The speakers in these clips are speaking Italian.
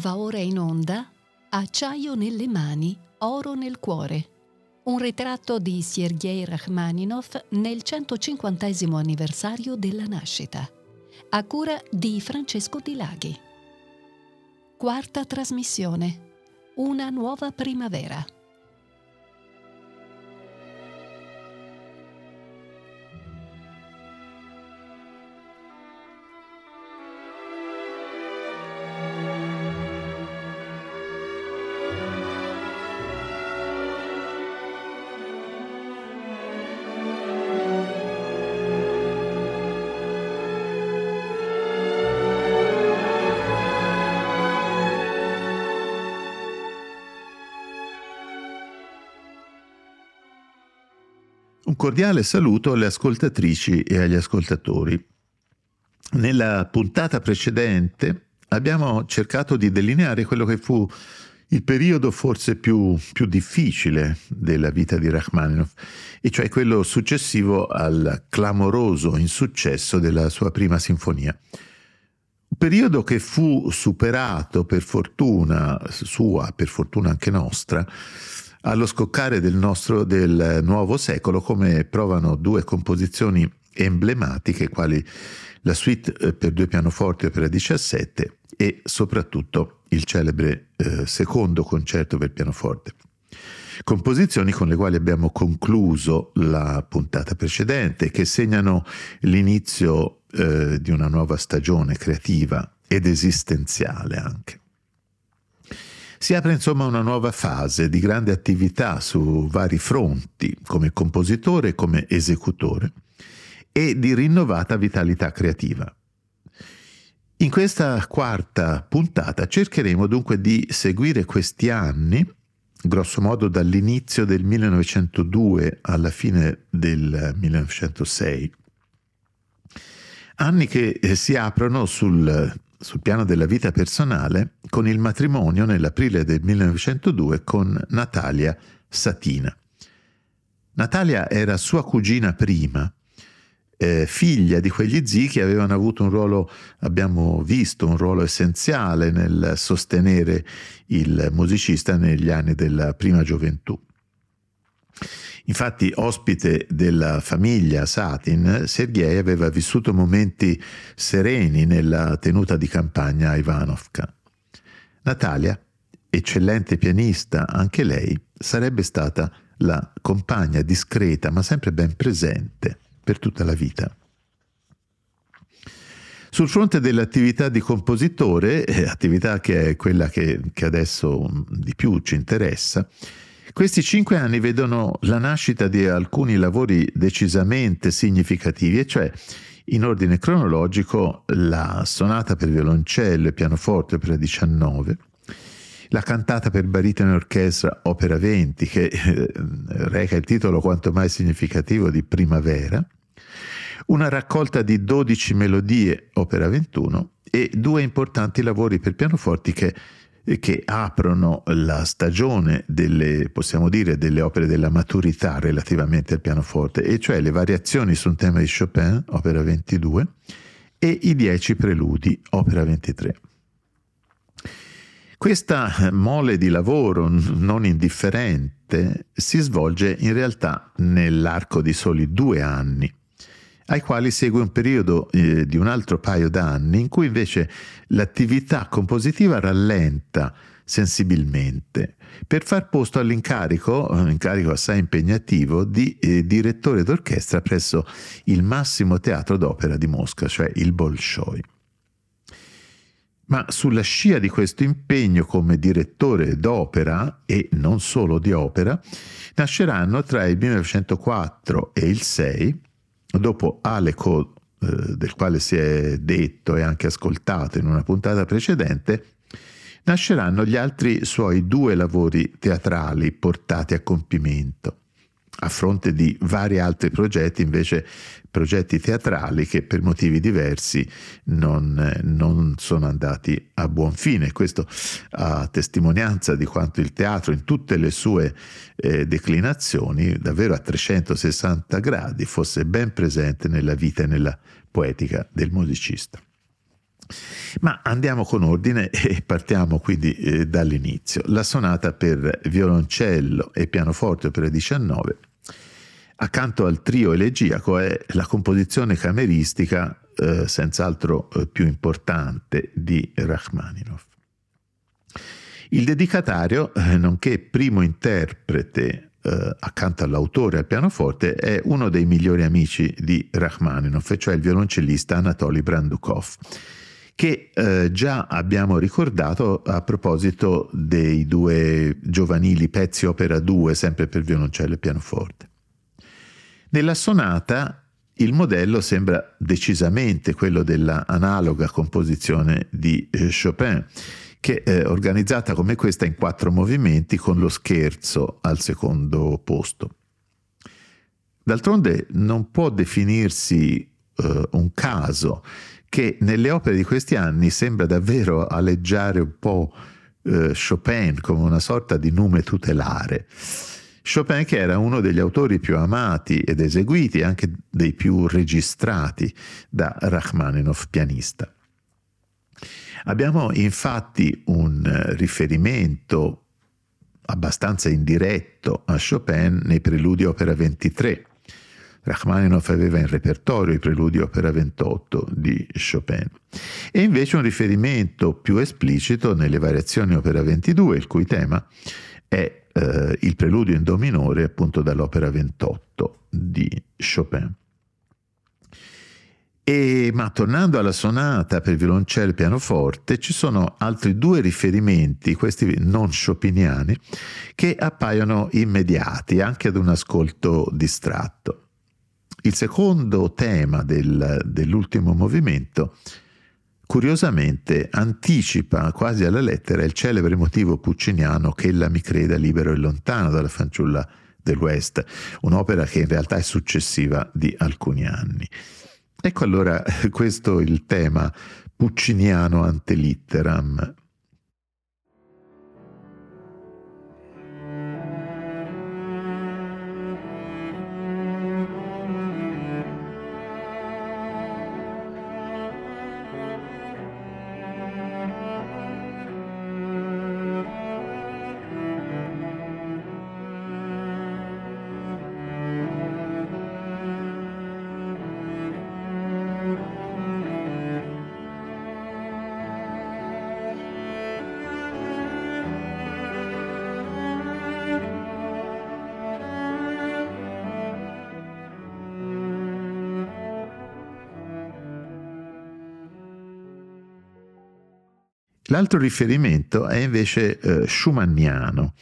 Va ora in onda Acciaio nelle mani, oro nel cuore. Un ritratto di Sergei Rachmaninov nel 150 anniversario della nascita. A cura di Francesco Di Laghi. Quarta trasmissione. Una nuova primavera. Cordiale saluto alle ascoltatrici e agli ascoltatori. Nella puntata precedente abbiamo cercato di delineare quello che fu il periodo forse più, più difficile della vita di Rachmaninoff, e cioè quello successivo al clamoroso insuccesso della sua prima sinfonia. Un periodo che fu superato per fortuna sua, per fortuna anche nostra, allo scoccare del nostro del nuovo secolo, come provano due composizioni emblematiche, quali la suite eh, per due pianoforti opera 17 e soprattutto il celebre eh, secondo concerto per pianoforte. Composizioni con le quali abbiamo concluso la puntata precedente, che segnano l'inizio eh, di una nuova stagione creativa ed esistenziale anche. Si apre insomma una nuova fase di grande attività su vari fronti, come compositore e come esecutore, e di rinnovata vitalità creativa. In questa quarta puntata cercheremo dunque di seguire questi anni, grosso modo dall'inizio del 1902 alla fine del 1906, anni che eh, si aprono sul sul piano della vita personale con il matrimonio nell'aprile del 1902 con Natalia Satina. Natalia era sua cugina prima, eh, figlia di quegli zii che avevano avuto un ruolo, abbiamo visto, un ruolo essenziale nel sostenere il musicista negli anni della prima gioventù. Infatti, ospite della famiglia Satin, Sergei aveva vissuto momenti sereni nella tenuta di campagna a Ivanovka. Natalia, eccellente pianista anche lei, sarebbe stata la compagna discreta ma sempre ben presente per tutta la vita. Sul fronte dell'attività di compositore, eh, attività che è quella che, che adesso di più ci interessa, questi cinque anni vedono la nascita di alcuni lavori decisamente significativi, e cioè in ordine cronologico la sonata per violoncello e pianoforte opera 19, la cantata per baritono e orchestra opera 20 che eh, reca il titolo quanto mai significativo di Primavera, una raccolta di 12 melodie opera 21 e due importanti lavori per pianoforti che che aprono la stagione delle, possiamo dire, delle opere della maturità relativamente al pianoforte, e cioè le variazioni su un tema di Chopin, opera 22, e i dieci preludi, opera 23. Questa mole di lavoro non indifferente si svolge in realtà nell'arco di soli due anni ai quali segue un periodo eh, di un altro paio d'anni in cui invece l'attività compositiva rallenta sensibilmente per far posto all'incarico, un incarico assai impegnativo, di eh, direttore d'orchestra presso il massimo teatro d'opera di Mosca, cioè il Bolshoi. Ma sulla scia di questo impegno come direttore d'opera, e non solo di opera, nasceranno tra il 1904 e il 6 dopo Aleco, eh, del quale si è detto e anche ascoltato in una puntata precedente, nasceranno gli altri suoi due lavori teatrali portati a compimento a fronte di vari altri progetti, invece progetti teatrali che per motivi diversi non, non, sono andati a buon fine. Questo a testimonianza di quanto il teatro in tutte le sue eh, declinazioni, davvero a 360 gradi, fosse ben presente nella vita e nella poetica del musicista. Ma andiamo con ordine e partiamo quindi eh, dall'inizio. La sonata per violoncello e pianoforte opera 19, accanto al trio elegiaco, è la composizione cameristica eh, senz'altro eh, più importante di Rachmaninoff. Il dedicatario, eh, nonché primo interprete eh, accanto all'autore al pianoforte, è uno dei migliori amici di Rachmaninoff, cioè il violoncellista Anatoly Brandukov, che eh, già abbiamo ricordato a proposito dei due giovanili pezzi opera 2, sempre per violoncello e pianoforte. Nella sonata il modello sembra decisamente quello della analoga composizione di eh, Chopin, che è organizzata come questa in quattro movimenti con lo scherzo al secondo posto. D'altronde non può definirsi uh, un caso che nelle opere di questi anni sembra davvero aleggiare un po' uh, Chopin come una sorta di nume tutelare. Chopin che era uno degli autori più amati ed eseguiti, anche dei più registrati da Rachmaninoff pianista. Abbiamo infatti un riferimento abbastanza indiretto a Chopin nei preludi opera 23. Rachmaninoff aveva in repertorio i preludi opera 28 di Chopin e invece un riferimento più esplicito nelle variazioni opera 22, il cui tema è eh, il preludio in do minore appunto dall'opera 28 di Chopin. E, ma tornando alla sonata per violoncello e pianoforte, ci sono altri due riferimenti, questi non chopiniani, che appaiono immediati anche ad un ascolto distratto. Il secondo tema del, dell'ultimo movimento, curiosamente, anticipa quasi alla lettera il celebre motivo pucciniano che ella mi creda libero e lontano dalla fanciulla del West, un'opera che in realtà è successiva di alcuni anni. Ecco allora questo il tema pucciniano ante litteram, L'altro riferimento è invece eh, schumanniano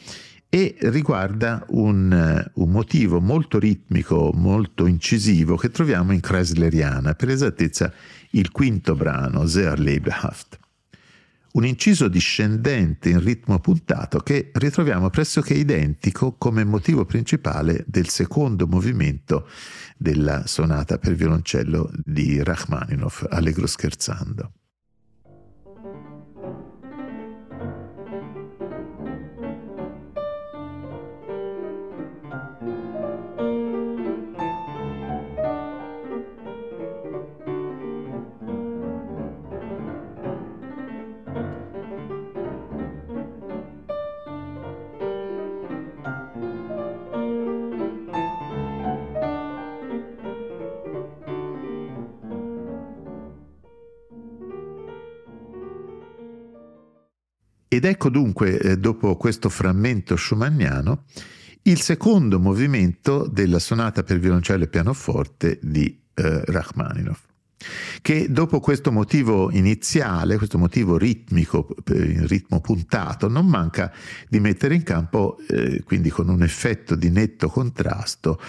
e riguarda un, eh, un, motivo molto ritmico, molto incisivo che troviamo in Kreisleriana, per esattezza il quinto brano, Sehr Lebhaft. Un inciso discendente in ritmo puntato che ritroviamo pressoché identico come motivo principale del secondo movimento della sonata per violoncello di Rachmaninoff, Allegro scherzando. Ed ecco dunque, eh, dopo questo frammento schumanniano, il secondo movimento della sonata per violoncello e pianoforte di eh, Rachmaninoff che dopo questo motivo iniziale, questo motivo ritmico, in ritmo puntato, non manca di mettere in campo, eh, quindi con un effetto di netto contrasto,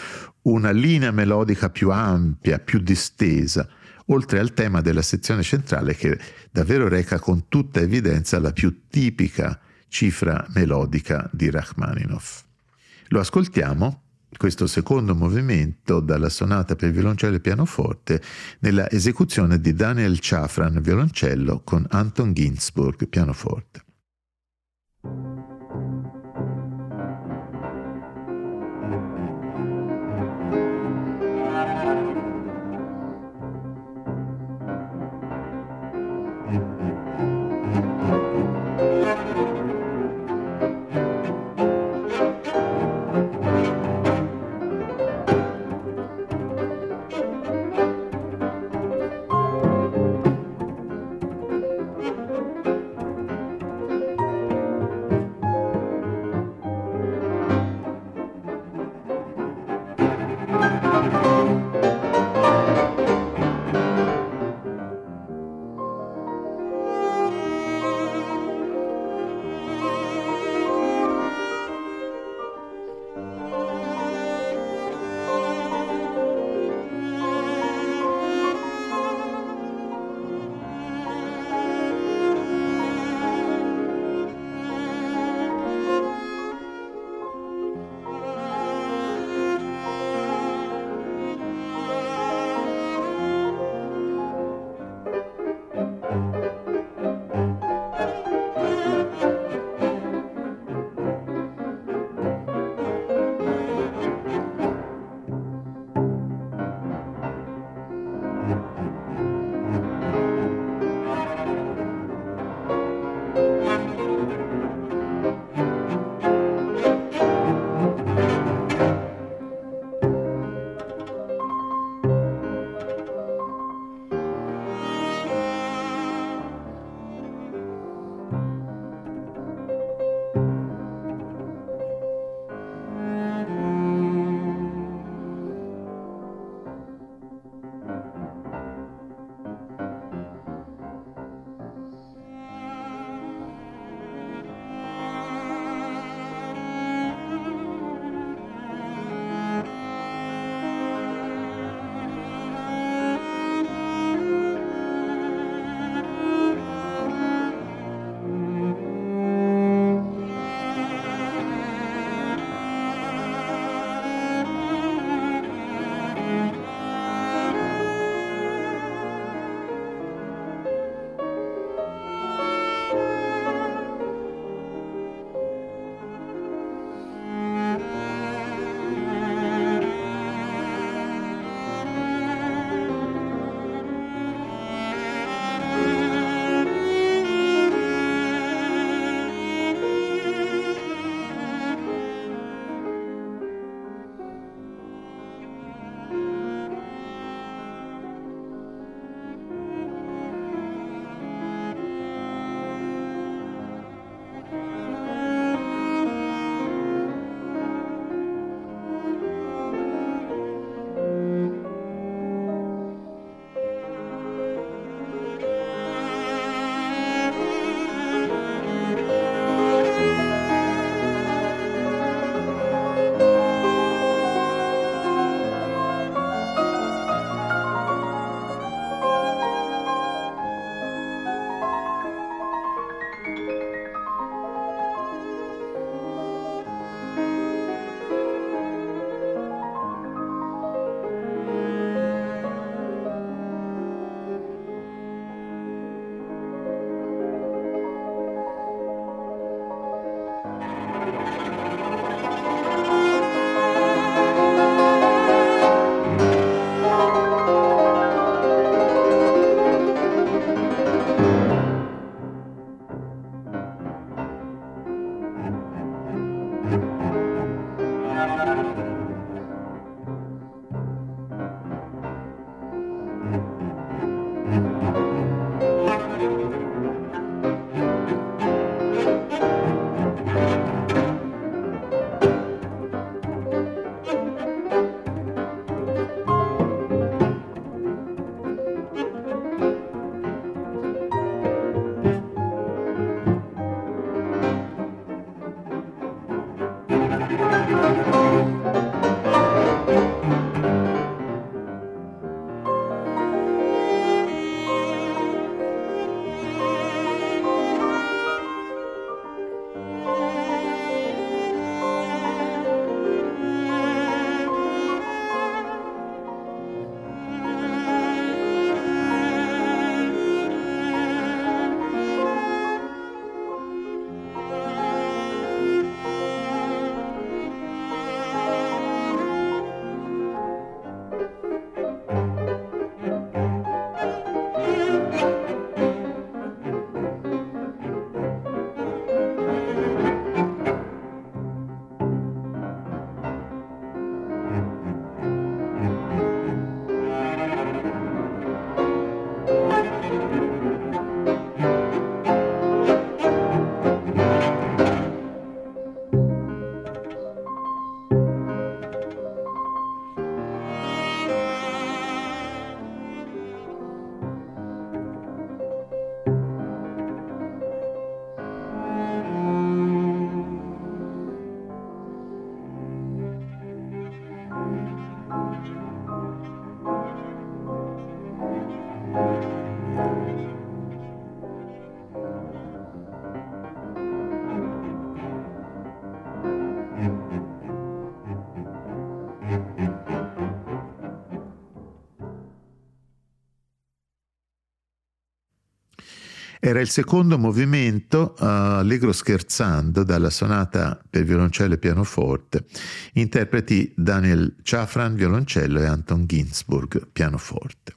una linea melodica più ampia, più distesa, oltre al tema della sezione centrale che davvero reca con tutta evidenza la più tipica cifra melodica di Rachmaninoff. Lo ascoltiamo, questo secondo movimento, dalla sonata per violoncello e pianoforte, nella esecuzione di Daniel Chafran violoncello con Anton Ginsburg pianoforte. Era il secondo movimento uh, allegro scherzando dalla sonata per violoncello e pianoforte, interpreti Daniel Chafran violoncello e Anton Ginsburg pianoforte.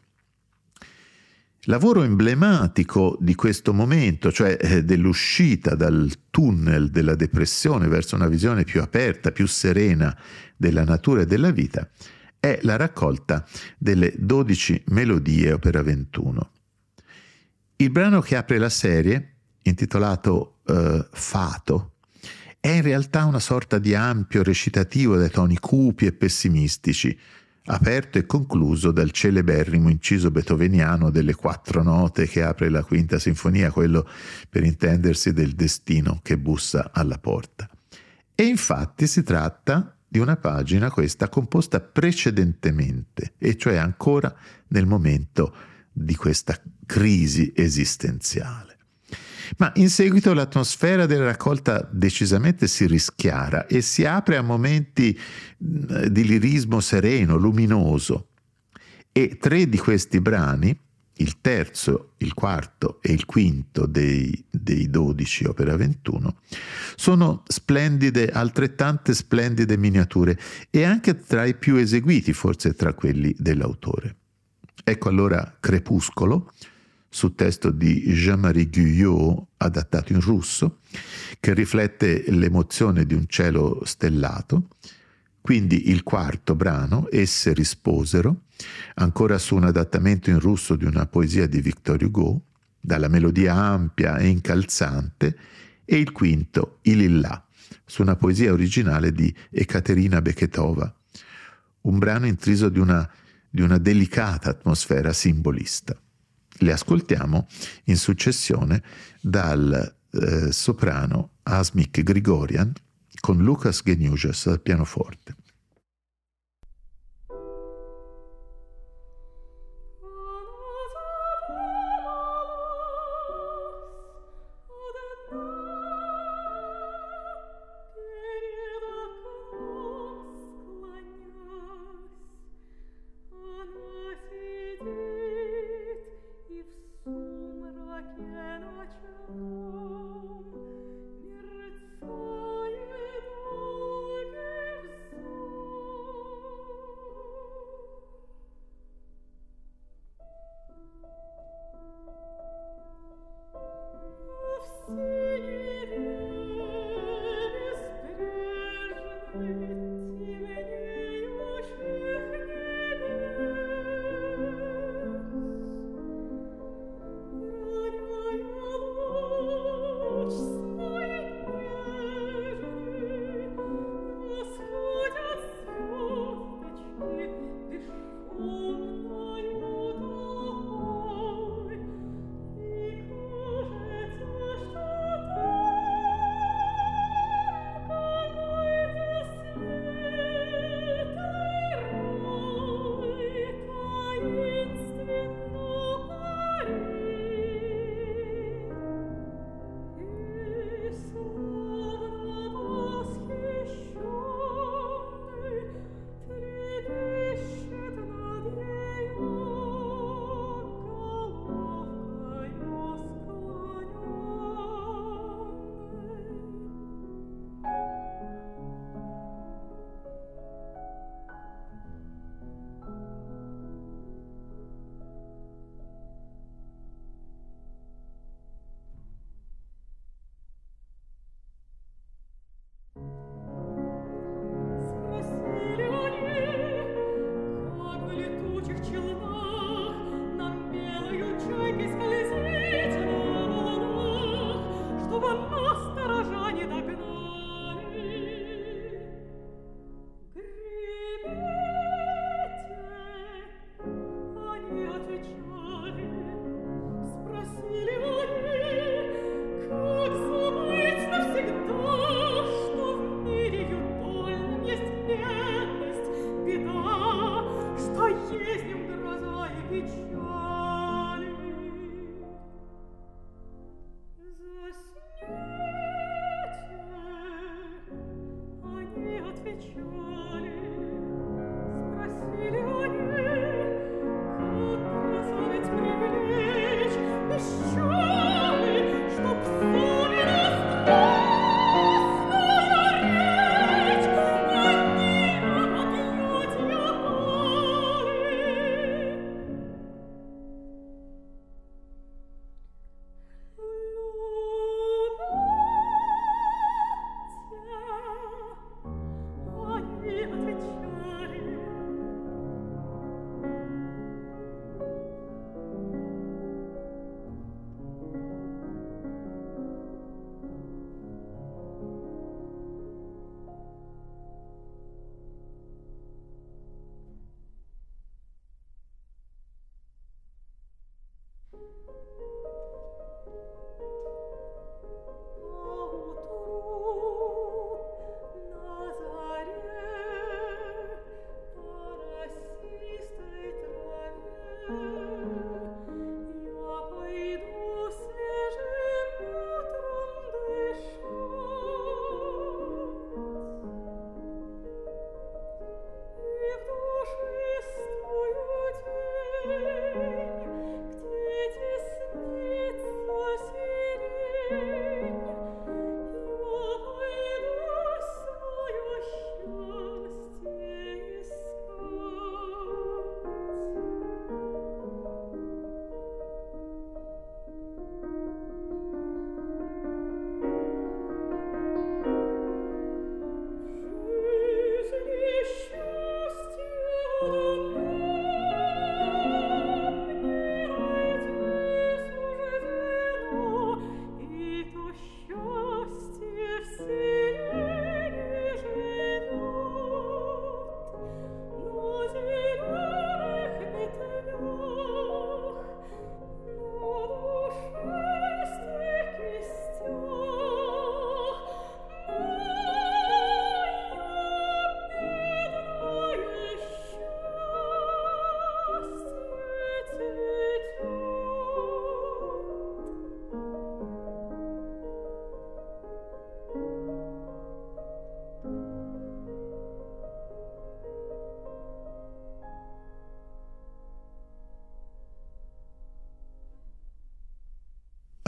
Lavoro emblematico di questo momento, cioè eh, dell'uscita dal tunnel della depressione verso una visione più aperta, più serena della natura e della vita, è la raccolta delle 12 melodie opera 21. Il brano che apre la serie, intitolato uh, Fato, è in realtà una sorta di ampio recitativo dai toni cupi e pessimistici, aperto e concluso dal celeberrimo inciso beethoveniano delle quattro note che apre la quinta sinfonia, quello per intendersi del destino che bussa alla porta. E infatti si tratta di una pagina questa composta precedentemente, e cioè ancora nel momento di questa crisi esistenziale. Ma in seguito l'atmosfera della raccolta decisamente si rischiara e si apre a momenti di lirismo sereno, luminoso. E tre di questi brani, il terzo, il quarto e il quinto dei, dei 12 opera 21, sono splendide, altrettante splendide miniature e anche tra i più eseguiti forse tra quelli dell'autore. Ecco allora Crepuscolo, su testo di Jean-Marie Guyot, adattato in russo, che riflette l'emozione di un cielo stellato. Quindi il quarto brano, Esse risposero, ancora su un adattamento in russo di una poesia di Victor Hugo, dalla melodia ampia e incalzante, e il quinto, Il Illà, su una poesia originale di Ekaterina Beketova, un brano intriso di una, di una delicata atmosfera simbolista. Le ascoltiamo in successione dal eh, soprano Asmik Grigorian con Lucas Geniuses al pianoforte.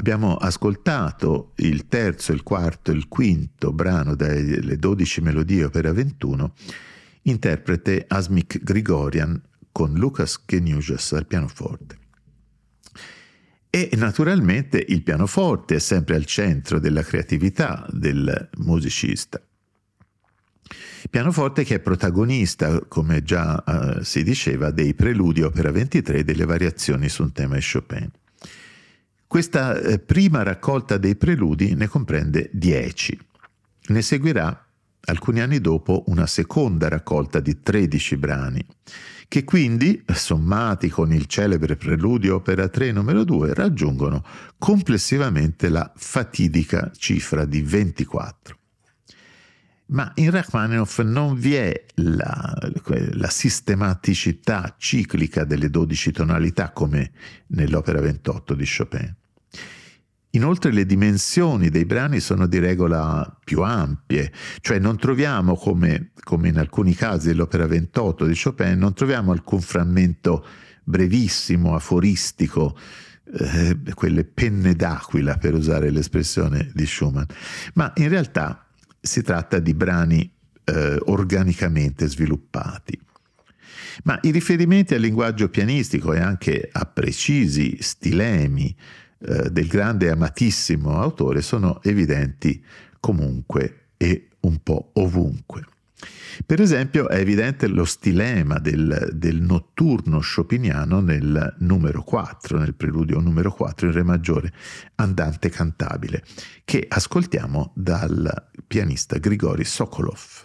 Abbiamo ascoltato il terzo, il quarto e il quinto brano delle 12 melodie opera 21, interprete Asmik Grigorian con Lucas Geniuses al pianoforte. E naturalmente il pianoforte è sempre al centro della creatività del musicista. Pianoforte che è protagonista, come già uh, si diceva, dei preludi opera 23 e delle variazioni su un tema di Chopin. Questa eh, prima raccolta dei preludi ne comprende 10. Ne seguirà alcuni anni dopo una seconda raccolta di 13 brani, che quindi, sommati con il celebre preludio opera 3 numero 2, raggiungono complessivamente la fatidica cifra di 24. Ma in Rachmaninoff non vi è la, la, sistematicità ciclica delle 12 tonalità come nell'opera 28 di Chopin. Inoltre le dimensioni dei brani sono di regola più ampie, cioè non troviamo come, come in alcuni casi dell'opera 28 di Chopin, non troviamo alcun frammento brevissimo, aforistico, eh, quelle penne d'aquila per usare l'espressione di Schumann, ma in realtà si tratta di brani eh, organicamente sviluppati. Ma i riferimenti al linguaggio pianistico e anche a precisi stilemi eh, del grande e amatissimo autore sono evidenti comunque e un po' ovunque. Per esempio è evidente lo stilema del, del, notturno chopiniano nel numero 4, nel preludio numero 4 in Re maggiore, andante cantabile, che ascoltiamo dal pianista Grigori Sokolov.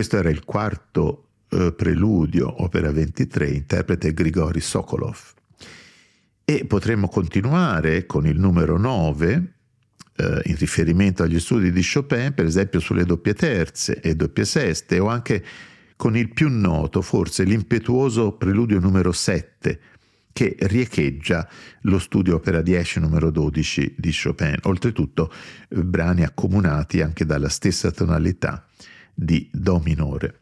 Questo era il quarto eh, preludio, opera 23, interprete Grigori Sokolov. E potremmo continuare con il numero 9, eh, in riferimento agli studi di Chopin, per esempio sulle doppie terze e doppie seste, o anche con il più noto, forse l'impetuoso preludio numero 7, che riecheggia lo studio opera 10 numero 12 di Chopin, oltretutto eh, brani accomunati anche dalla stessa tonalità di Do minore.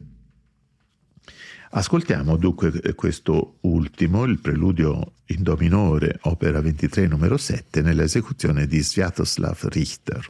Ascoltiamo dunque questo ultimo, il preludio in Do minore, opera 23 numero 7, nell'esecuzione di Sviatoslav Richter.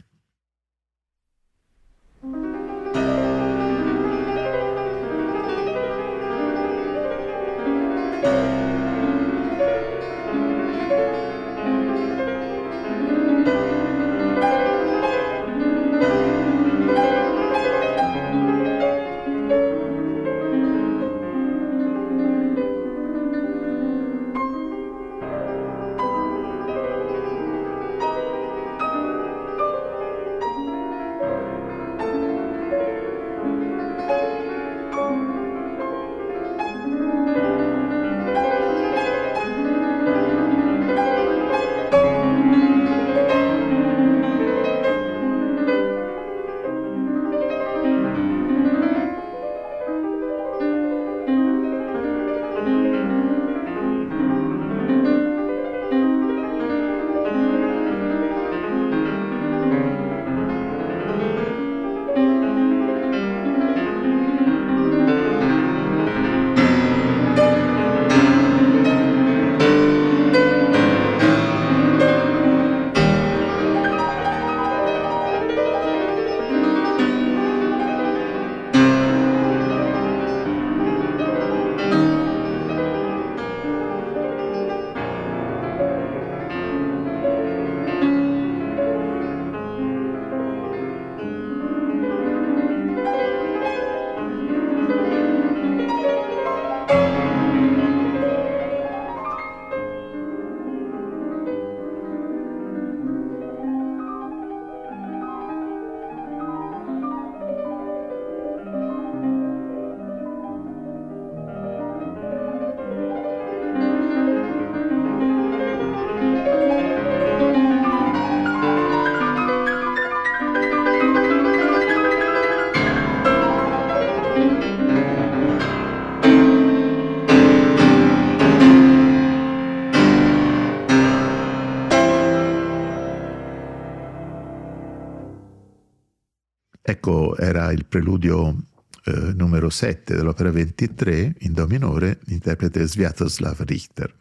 Preludio eh, numero 7 dell'opera 23 in Do minore, interprete Sviatoslav Richter.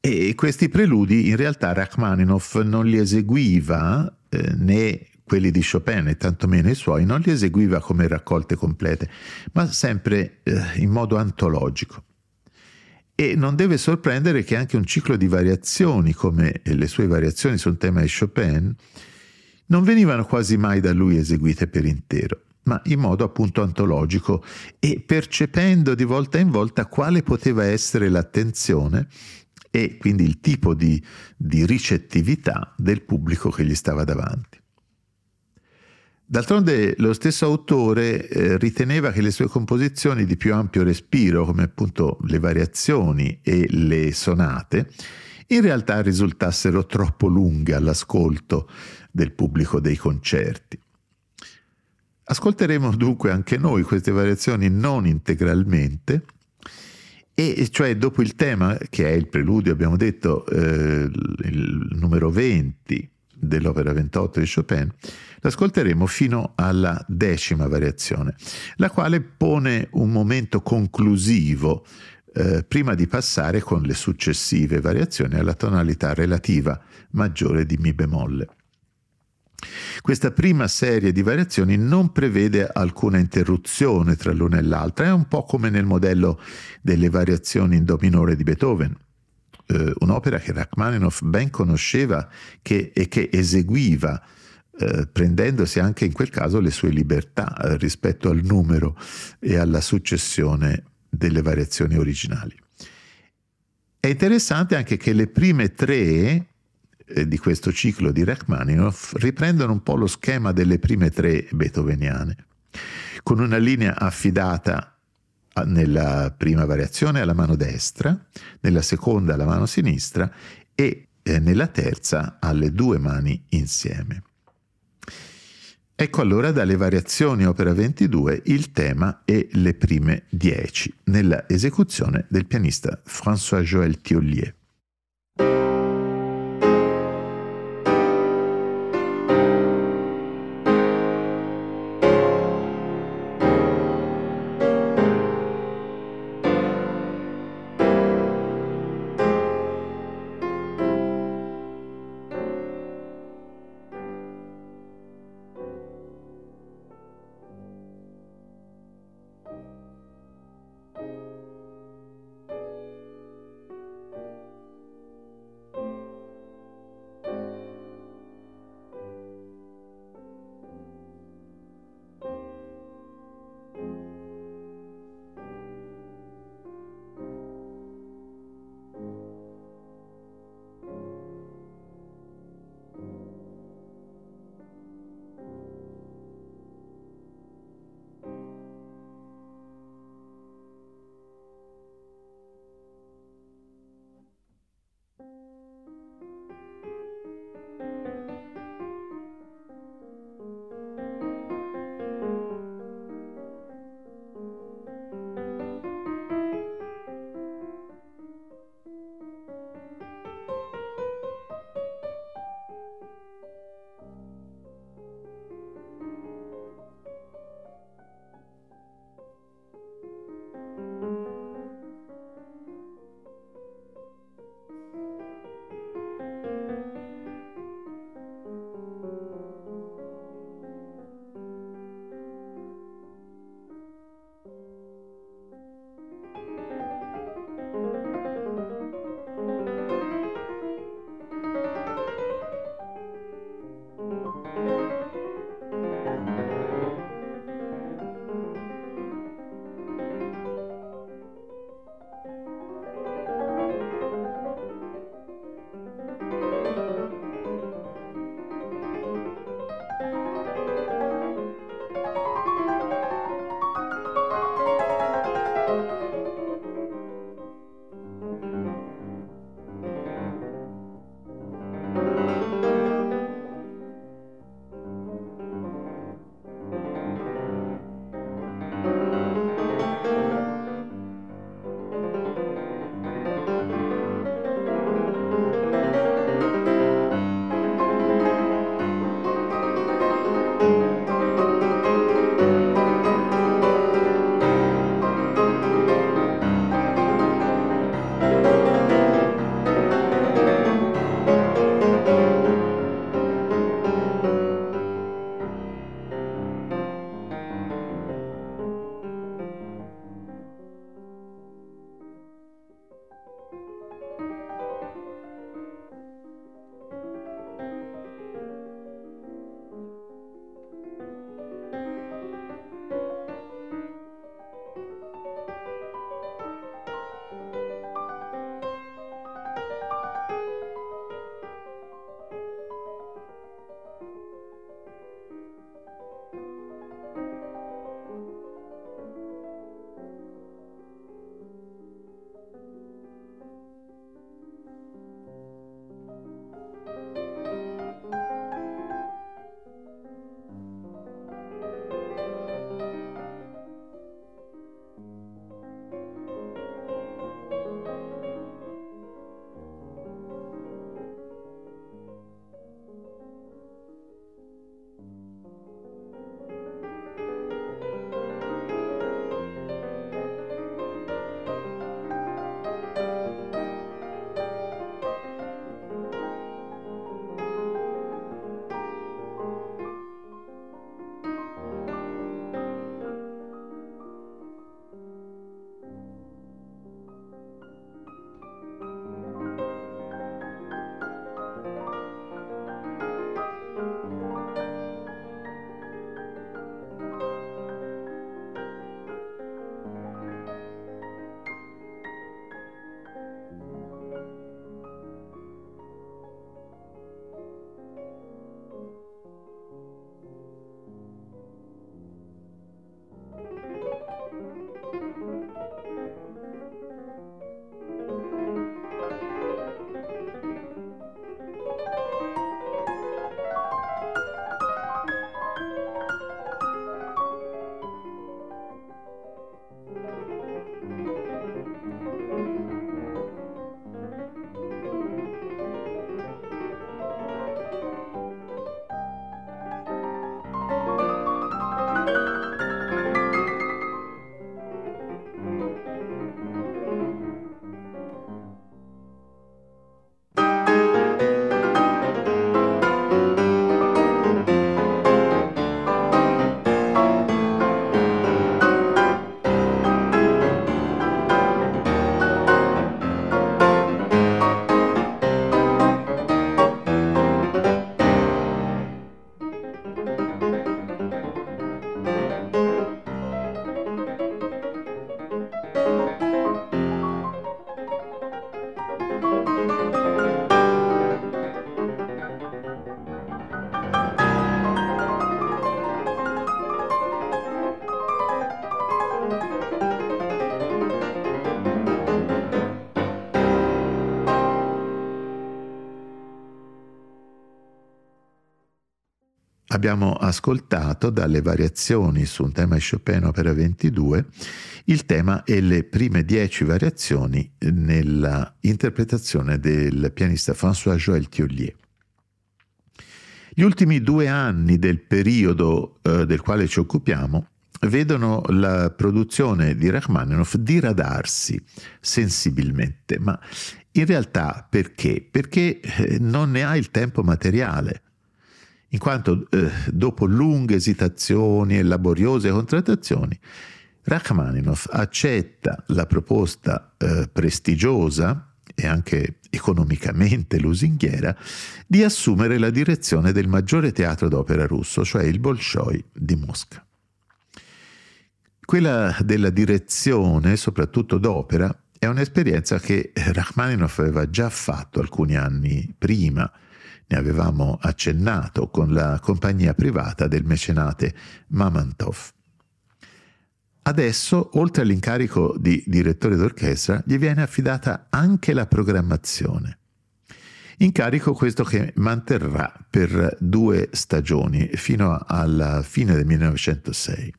E questi preludi in realtà Rachmaninoff non li eseguiva eh, né quelli di Chopin e tantomeno i suoi, non li eseguiva come raccolte complete, ma sempre eh, in modo antologico. E non deve sorprendere che anche un ciclo di variazioni, come le sue variazioni sul tema di Chopin, non venivano quasi mai da lui eseguite per intero, ma in modo appunto antologico e percependo di volta in volta quale poteva essere l'attenzione e quindi il tipo di, di ricettività del pubblico che gli stava davanti. D'altronde lo stesso autore eh, riteneva che le sue composizioni di più ampio respiro, come appunto le variazioni e le sonate, in realtà risultassero troppo lunghe all'ascolto del pubblico dei concerti. Ascolteremo dunque anche noi queste variazioni non integralmente, e cioè dopo il tema che è il preludio, abbiamo detto, eh, il numero 20 dell'opera 28 di Chopin, l'ascolteremo fino alla decima variazione, la quale pone un momento conclusivo eh, prima di passare con le successive variazioni alla tonalità relativa maggiore di Mi bemolle. Questa prima serie di variazioni non prevede alcuna interruzione tra l'una e l'altra, è un po' come nel modello delle variazioni in Do minore di Beethoven, eh, un'opera che Rachmaninoff ben conosceva che, e che eseguiva, eh, prendendosi anche in quel caso le sue libertà eh, rispetto al numero e alla successione delle variazioni originali. È interessante anche che le prime tre di questo ciclo di Rachmaninoff riprendono un po' lo schema delle prime tre beethoveniane. con una linea affidata nella prima variazione alla mano destra, nella seconda alla mano sinistra e eh, nella terza alle due mani insieme. Ecco allora dalle variazioni opera 22 il tema e le prime 10 nella esecuzione del pianista François-Joël Thiollier. Abbiamo ascoltato dalle variazioni su un tema di Chopin opera 22 il tema e le prime dieci variazioni nella interpretazione del pianista François-Joël Thiollier. Gli ultimi due anni del periodo eh, del quale ci occupiamo vedono la produzione di Rachmaninoff diradarsi sensibilmente, ma in realtà perché? Perché eh, non ne ha il tempo materiale, in quanto eh, dopo lunghe esitazioni e laboriose contrattazioni, Rachmaninoff accetta la proposta eh, prestigiosa e anche economicamente lusinghiera di assumere la direzione del maggiore teatro d'opera russo, cioè il Bolshoi di Mosca. Quella della direzione, soprattutto d'opera, è un'esperienza che Rachmaninoff aveva già fatto alcuni anni prima. Ne avevamo accennato con la compagnia privata del mecenate Mamantov. Adesso, oltre all'incarico di direttore d'orchestra, gli viene affidata anche la programmazione. Incarico questo che manterrà per due stagioni fino alla fine del 1906.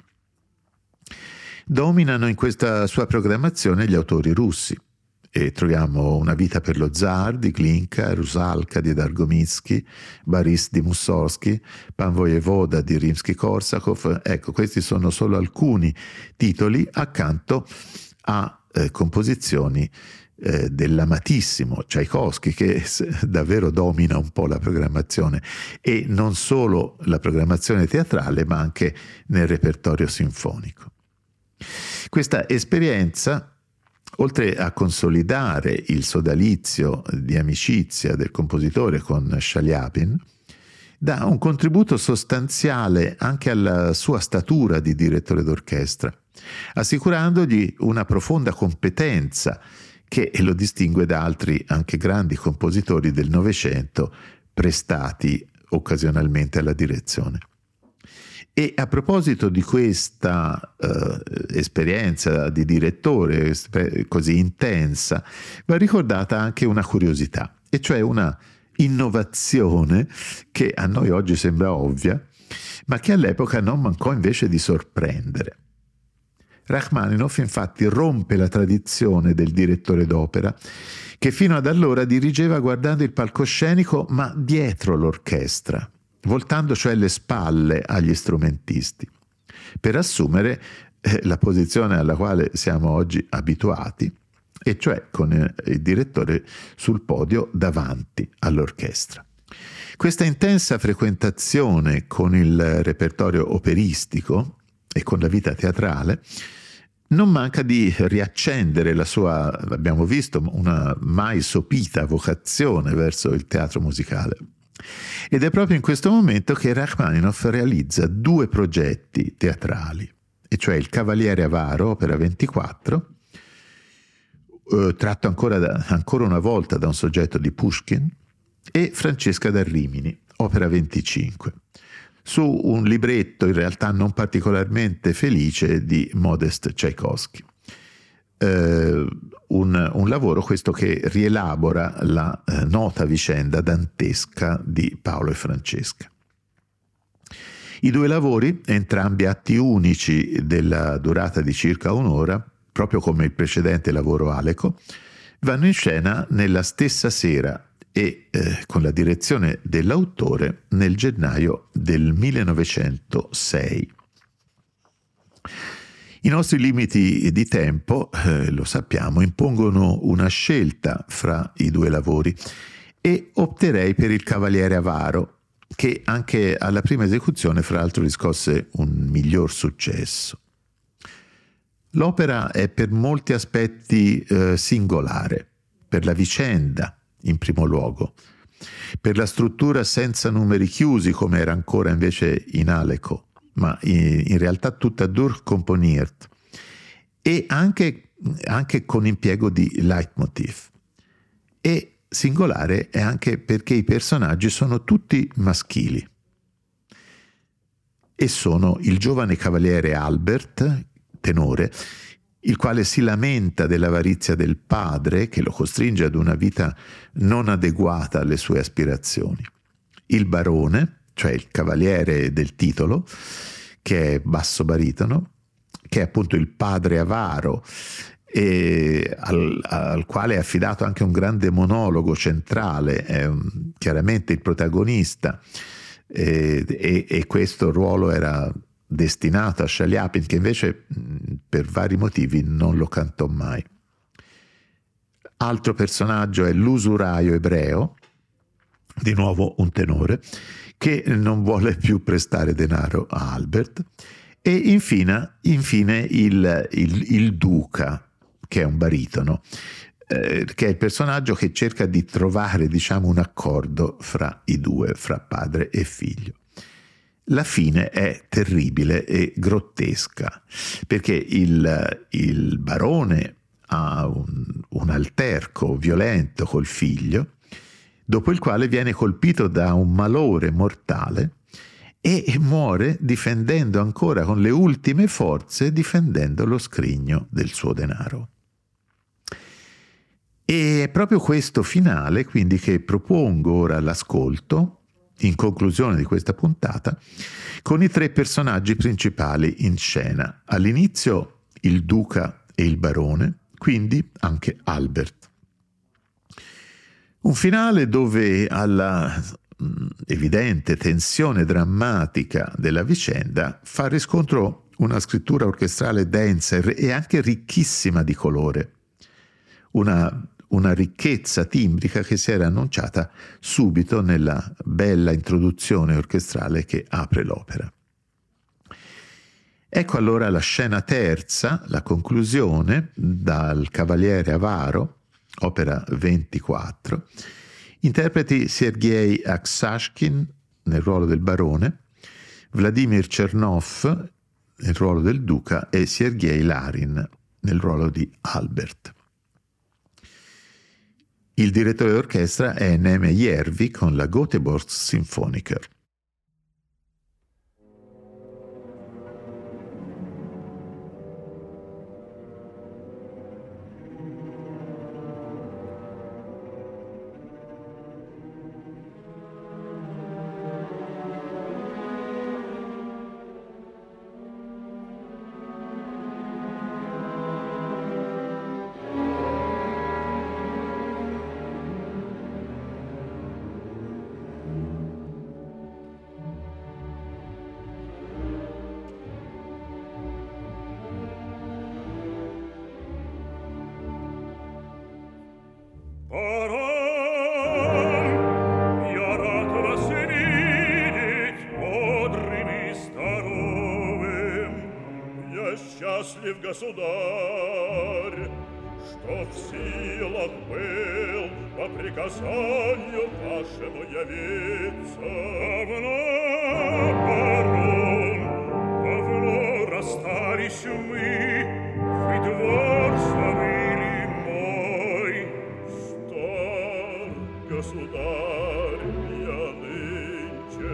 Dominano in questa sua programmazione gli autori russi e troviamo Una vita per lo zar di Glinka, Rusalka di Dargomitsky, Boris di Mussorgsky, Pan Vojevoda di Rimsky-Korsakov. Ecco, questi sono solo alcuni titoli accanto a eh, composizioni eh, dell'amatissimo Tchaikovsky che davvero domina un po' la programmazione e non solo la programmazione teatrale ma anche nel repertorio sinfonico. Questa esperienza, oltre a consolidare il sodalizio di amicizia del compositore con Shaliapin, dà un contributo sostanziale anche alla sua statura di direttore d'orchestra, assicurandogli una profonda competenza che lo distingue da altri anche grandi compositori del Novecento prestati occasionalmente alla direzione. E a proposito di questa uh, esperienza di direttore così intensa, va ricordata anche una curiosità, e cioè una innovazione che a noi oggi sembra ovvia, ma che all'epoca non mancò invece di sorprendere. Rachmaninoff infatti rompe la tradizione del direttore d'opera che fino ad allora dirigeva guardando il palcoscenico ma dietro l'orchestra voltando cioè le spalle agli strumentisti, per assumere eh, la posizione alla quale siamo oggi abituati, e cioè con eh, il direttore sul podio davanti all'orchestra. Questa intensa frequentazione con il repertorio operistico e con la vita teatrale non manca di riaccendere la sua, abbiamo visto, una mai sopita vocazione verso il teatro musicale. Ed è proprio in questo momento che Rachmaninoff realizza due progetti teatrali, e cioè Il Cavaliere Avaro, opera 24, eh, tratto ancora, da, ancora una volta da un soggetto di Pushkin, e Francesca da Rimini, opera 25, su un libretto in realtà non particolarmente felice di Modest Tchaikovsky eh, un, un, lavoro questo che rielabora la eh, nota vicenda dantesca di Paolo e Francesca. I due lavori, entrambi atti unici della durata di circa un'ora, proprio come il precedente lavoro Aleco, vanno in scena nella stessa sera e eh, con la direzione dell'autore nel gennaio del 1906. I nostri limiti di tempo, eh, lo sappiamo, impongono una scelta fra i due lavori e opterei per il Cavaliere Avaro, che anche alla prima esecuzione, fra l'altro, riscosse un miglior successo. L'opera è per molti aspetti eh, singolare, per la vicenda in primo luogo, per la struttura senza numeri chiusi come era ancora invece in Aleco, ma in, in realtà tutta durchkomponiert e anche, anche con impiego di leitmotiv. E singolare è anche perché i personaggi sono tutti maschili e sono il giovane cavaliere Albert, tenore, il quale si lamenta dell'avarizia del padre che lo costringe ad una vita non adeguata alle sue aspirazioni. Il barone, cioè il cavaliere del titolo, che è basso baritono, che è appunto il padre avaro al, al, quale è affidato anche un grande monologo centrale, è chiaramente il protagonista, e, e, e, questo ruolo era destinato a Shaliapin, che invece per vari motivi non lo cantò mai. Altro personaggio è l'usuraio ebreo, di nuovo un tenore, che non vuole più prestare denaro a Albert. E infine, infine il, il, il duca, che è un baritono, eh, che è il personaggio che cerca di trovare diciamo, un accordo fra i due, fra padre e figlio. La fine è terribile e grottesca, perché il, il barone ha un, un alterco violento col figlio, dopo il quale viene colpito da un malore mortale e muore difendendo ancora con le ultime forze, difendendo lo scrigno del suo denaro. E è proprio questo finale, quindi, che propongo ora all'ascolto, in conclusione di questa puntata, con i tre personaggi principali in scena. All'inizio il duca e il barone, quindi anche Albert. Un finale dove alla mm, evidente tensione drammatica della vicenda fa riscontro una scrittura orchestrale densa e anche ricchissima di colore, una, una ricchezza timbrica che si era annunciata subito nella bella introduzione orchestrale che apre l'opera. Ecco allora la scena terza, la conclusione, dal Cavaliere Avaro, opera 24, interpreti Sergei Aksashkin nel ruolo del barone, Vladimir Chernov nel ruolo del duca e Sergei Larin nel ruolo di Albert. Il direttore d'orchestra è Neme Jervi con la Göteborg Symphoniker. Государь, я нынче.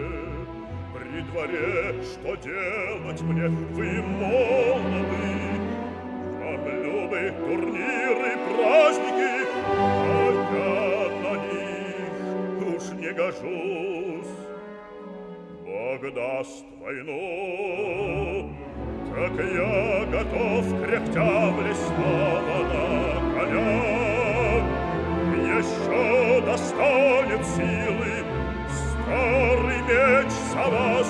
При дворе, что делать мне, вы молоды, Блюды, турниры, праздники, а я на них уж не гожусь. Бог даст войну, так я готов кряхтя блесного на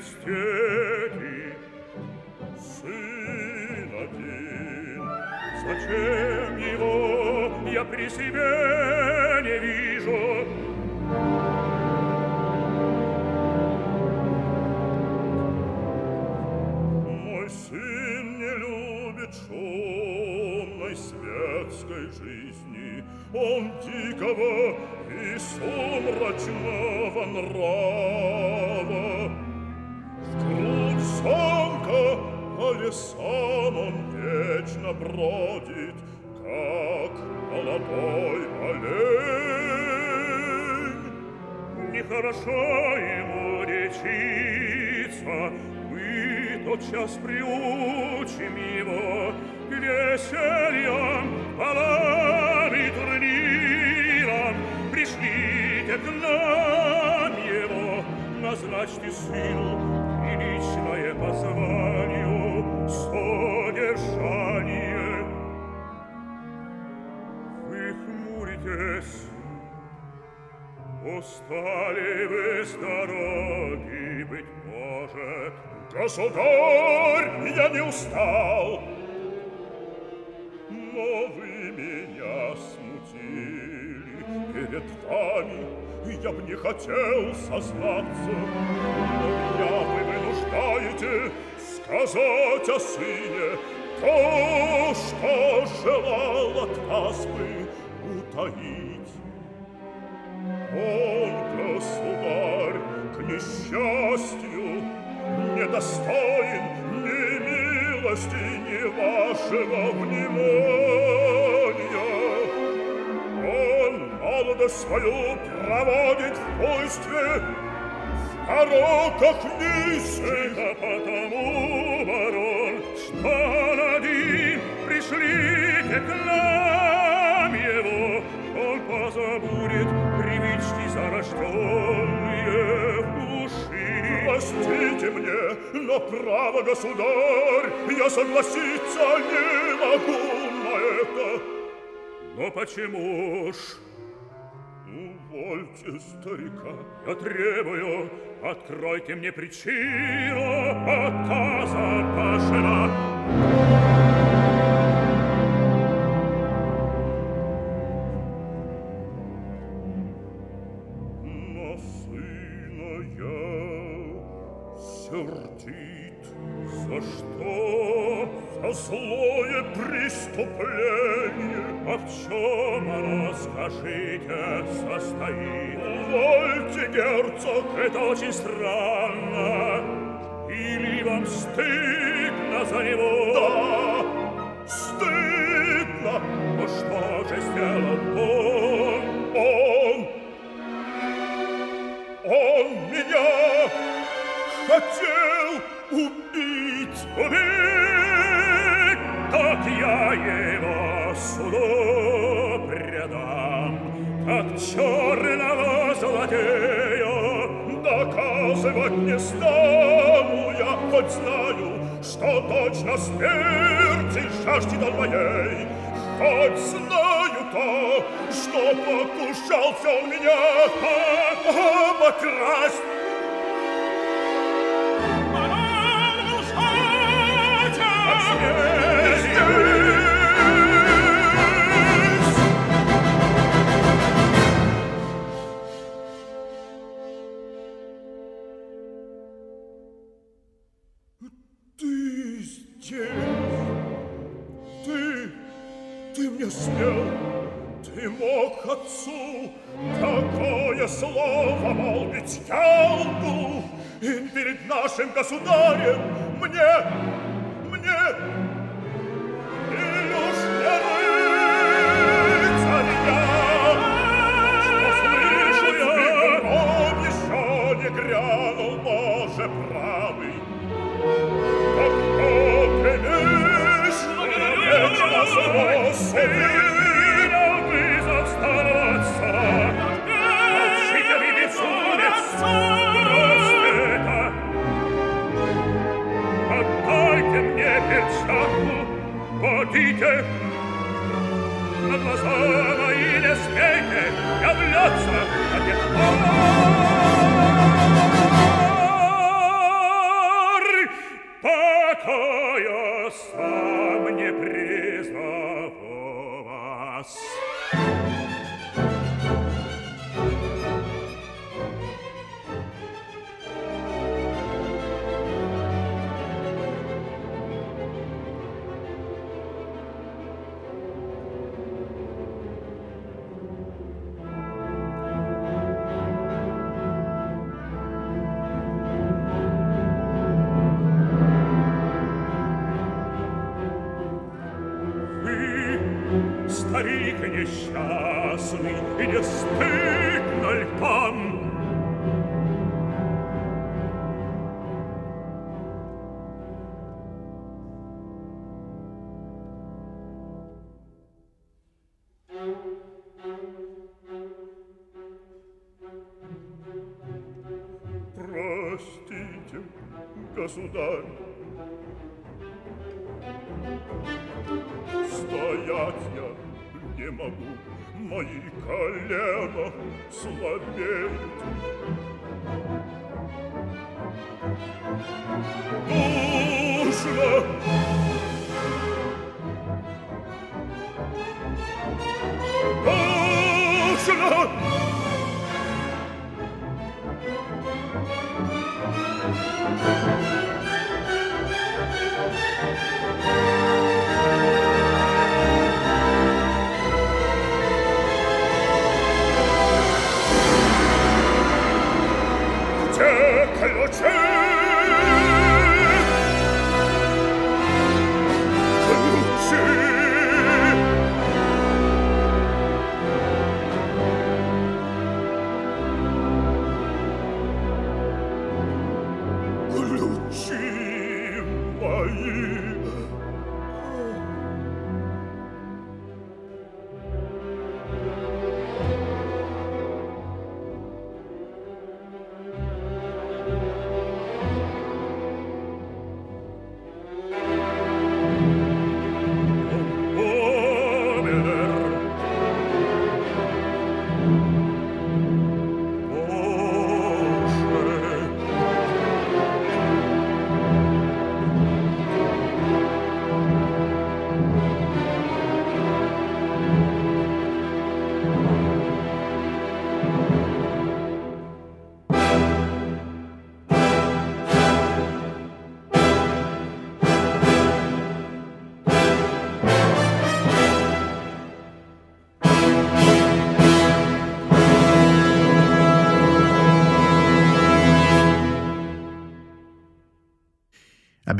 есть дети, сын один, зачем его я при себе не вижу. Мой сын не любит шумной светской жизни, он дикого и сумрачного нрава. В труд самка по лесам он вечно бродит, как молодой олень. Нехорошо ему речиться, мы тотчас приучим его к весельям, балам и турнирам. Пришлите к нам его, назначьте сыну приличное по званию содержание. Вы хмуритесь, устали вы с дороги, быть может. Государь, я не устал, но вы меня смутили перед вами, я б не хотел сознаться, но меня вы вынуждаете сказать о сыне то, что желал от вас бы утаить. Он, государь, к несчастью, недостоин ни милости, ни вашего внимания. Он молодость свою проводит в буйстве, в пороках низких, а потому, барон, что он один, пришлите к нам его, он позабудет привычки зарожденные в души. Простите мне, но право, государь, я согласиться не могу на это. Но почему ж? Увольте старика. Я требую, откройте мне причину отказа вашего. На сына я сердит. За что? За злое преступление. А в чем оно, скажите, состоит? Увольте, герцог, это очень странно. Или вам стыдно за него? Да, стыдно. Но что же сделал он? Хотел убить. Убить! Так я его суду предам, как черного злодея. Доказывать не стану я, хоть знаю, что точно смерти жаждет он моей. Хоть знаю то, что покушался он меня обокрасть. молвить я лгу, и перед нашим государем мне, мне,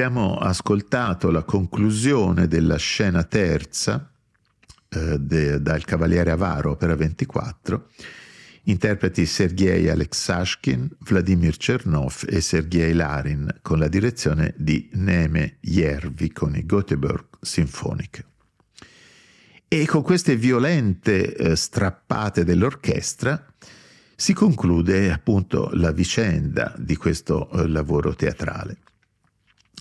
Abbiamo ascoltato la conclusione della scena terza eh, de, dal Cavaliere Avaro, opera 24, interpreti Sergei Alexashkin, Vladimir Chernov e Sergei Larin, con la direzione di Neme Jervi con i Göteborg Symphonic. E con queste violente eh, strappate dell'orchestra si conclude appunto la vicenda di questo eh, lavoro teatrale.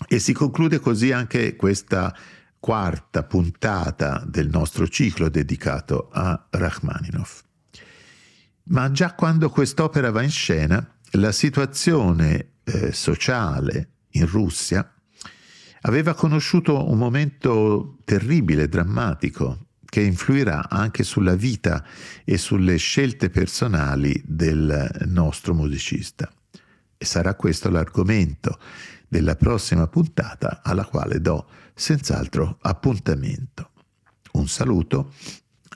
E si conclude così anche questa quarta puntata del nostro ciclo dedicato a Rachmaninoff. Ma già quando quest'opera va in scena, la situazione eh, sociale in Russia aveva conosciuto un momento terribile, drammatico, che influirà anche sulla vita e sulle scelte personali del nostro musicista. E sarà questo l'argomento della prossima puntata alla quale do senz'altro appuntamento. Un saluto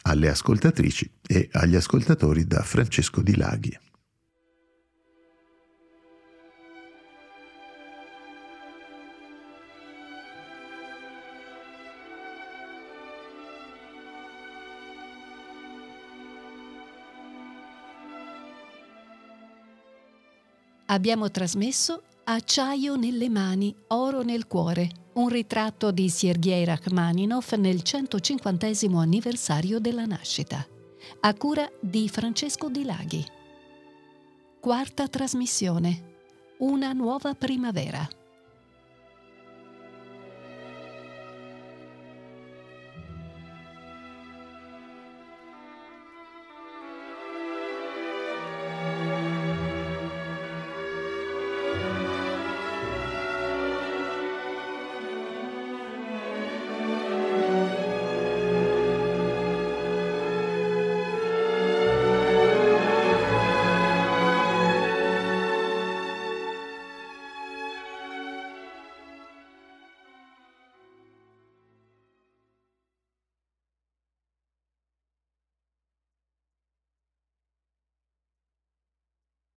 alle ascoltatrici e agli ascoltatori da Francesco Di Laghi. Abbiamo trasmesso Acciaio nelle mani, oro nel cuore, un ritratto di Sergei Rachmaninov nel 150 anniversario della nascita, a cura di Francesco Di Laghi. Quarta trasmissione. Una nuova primavera.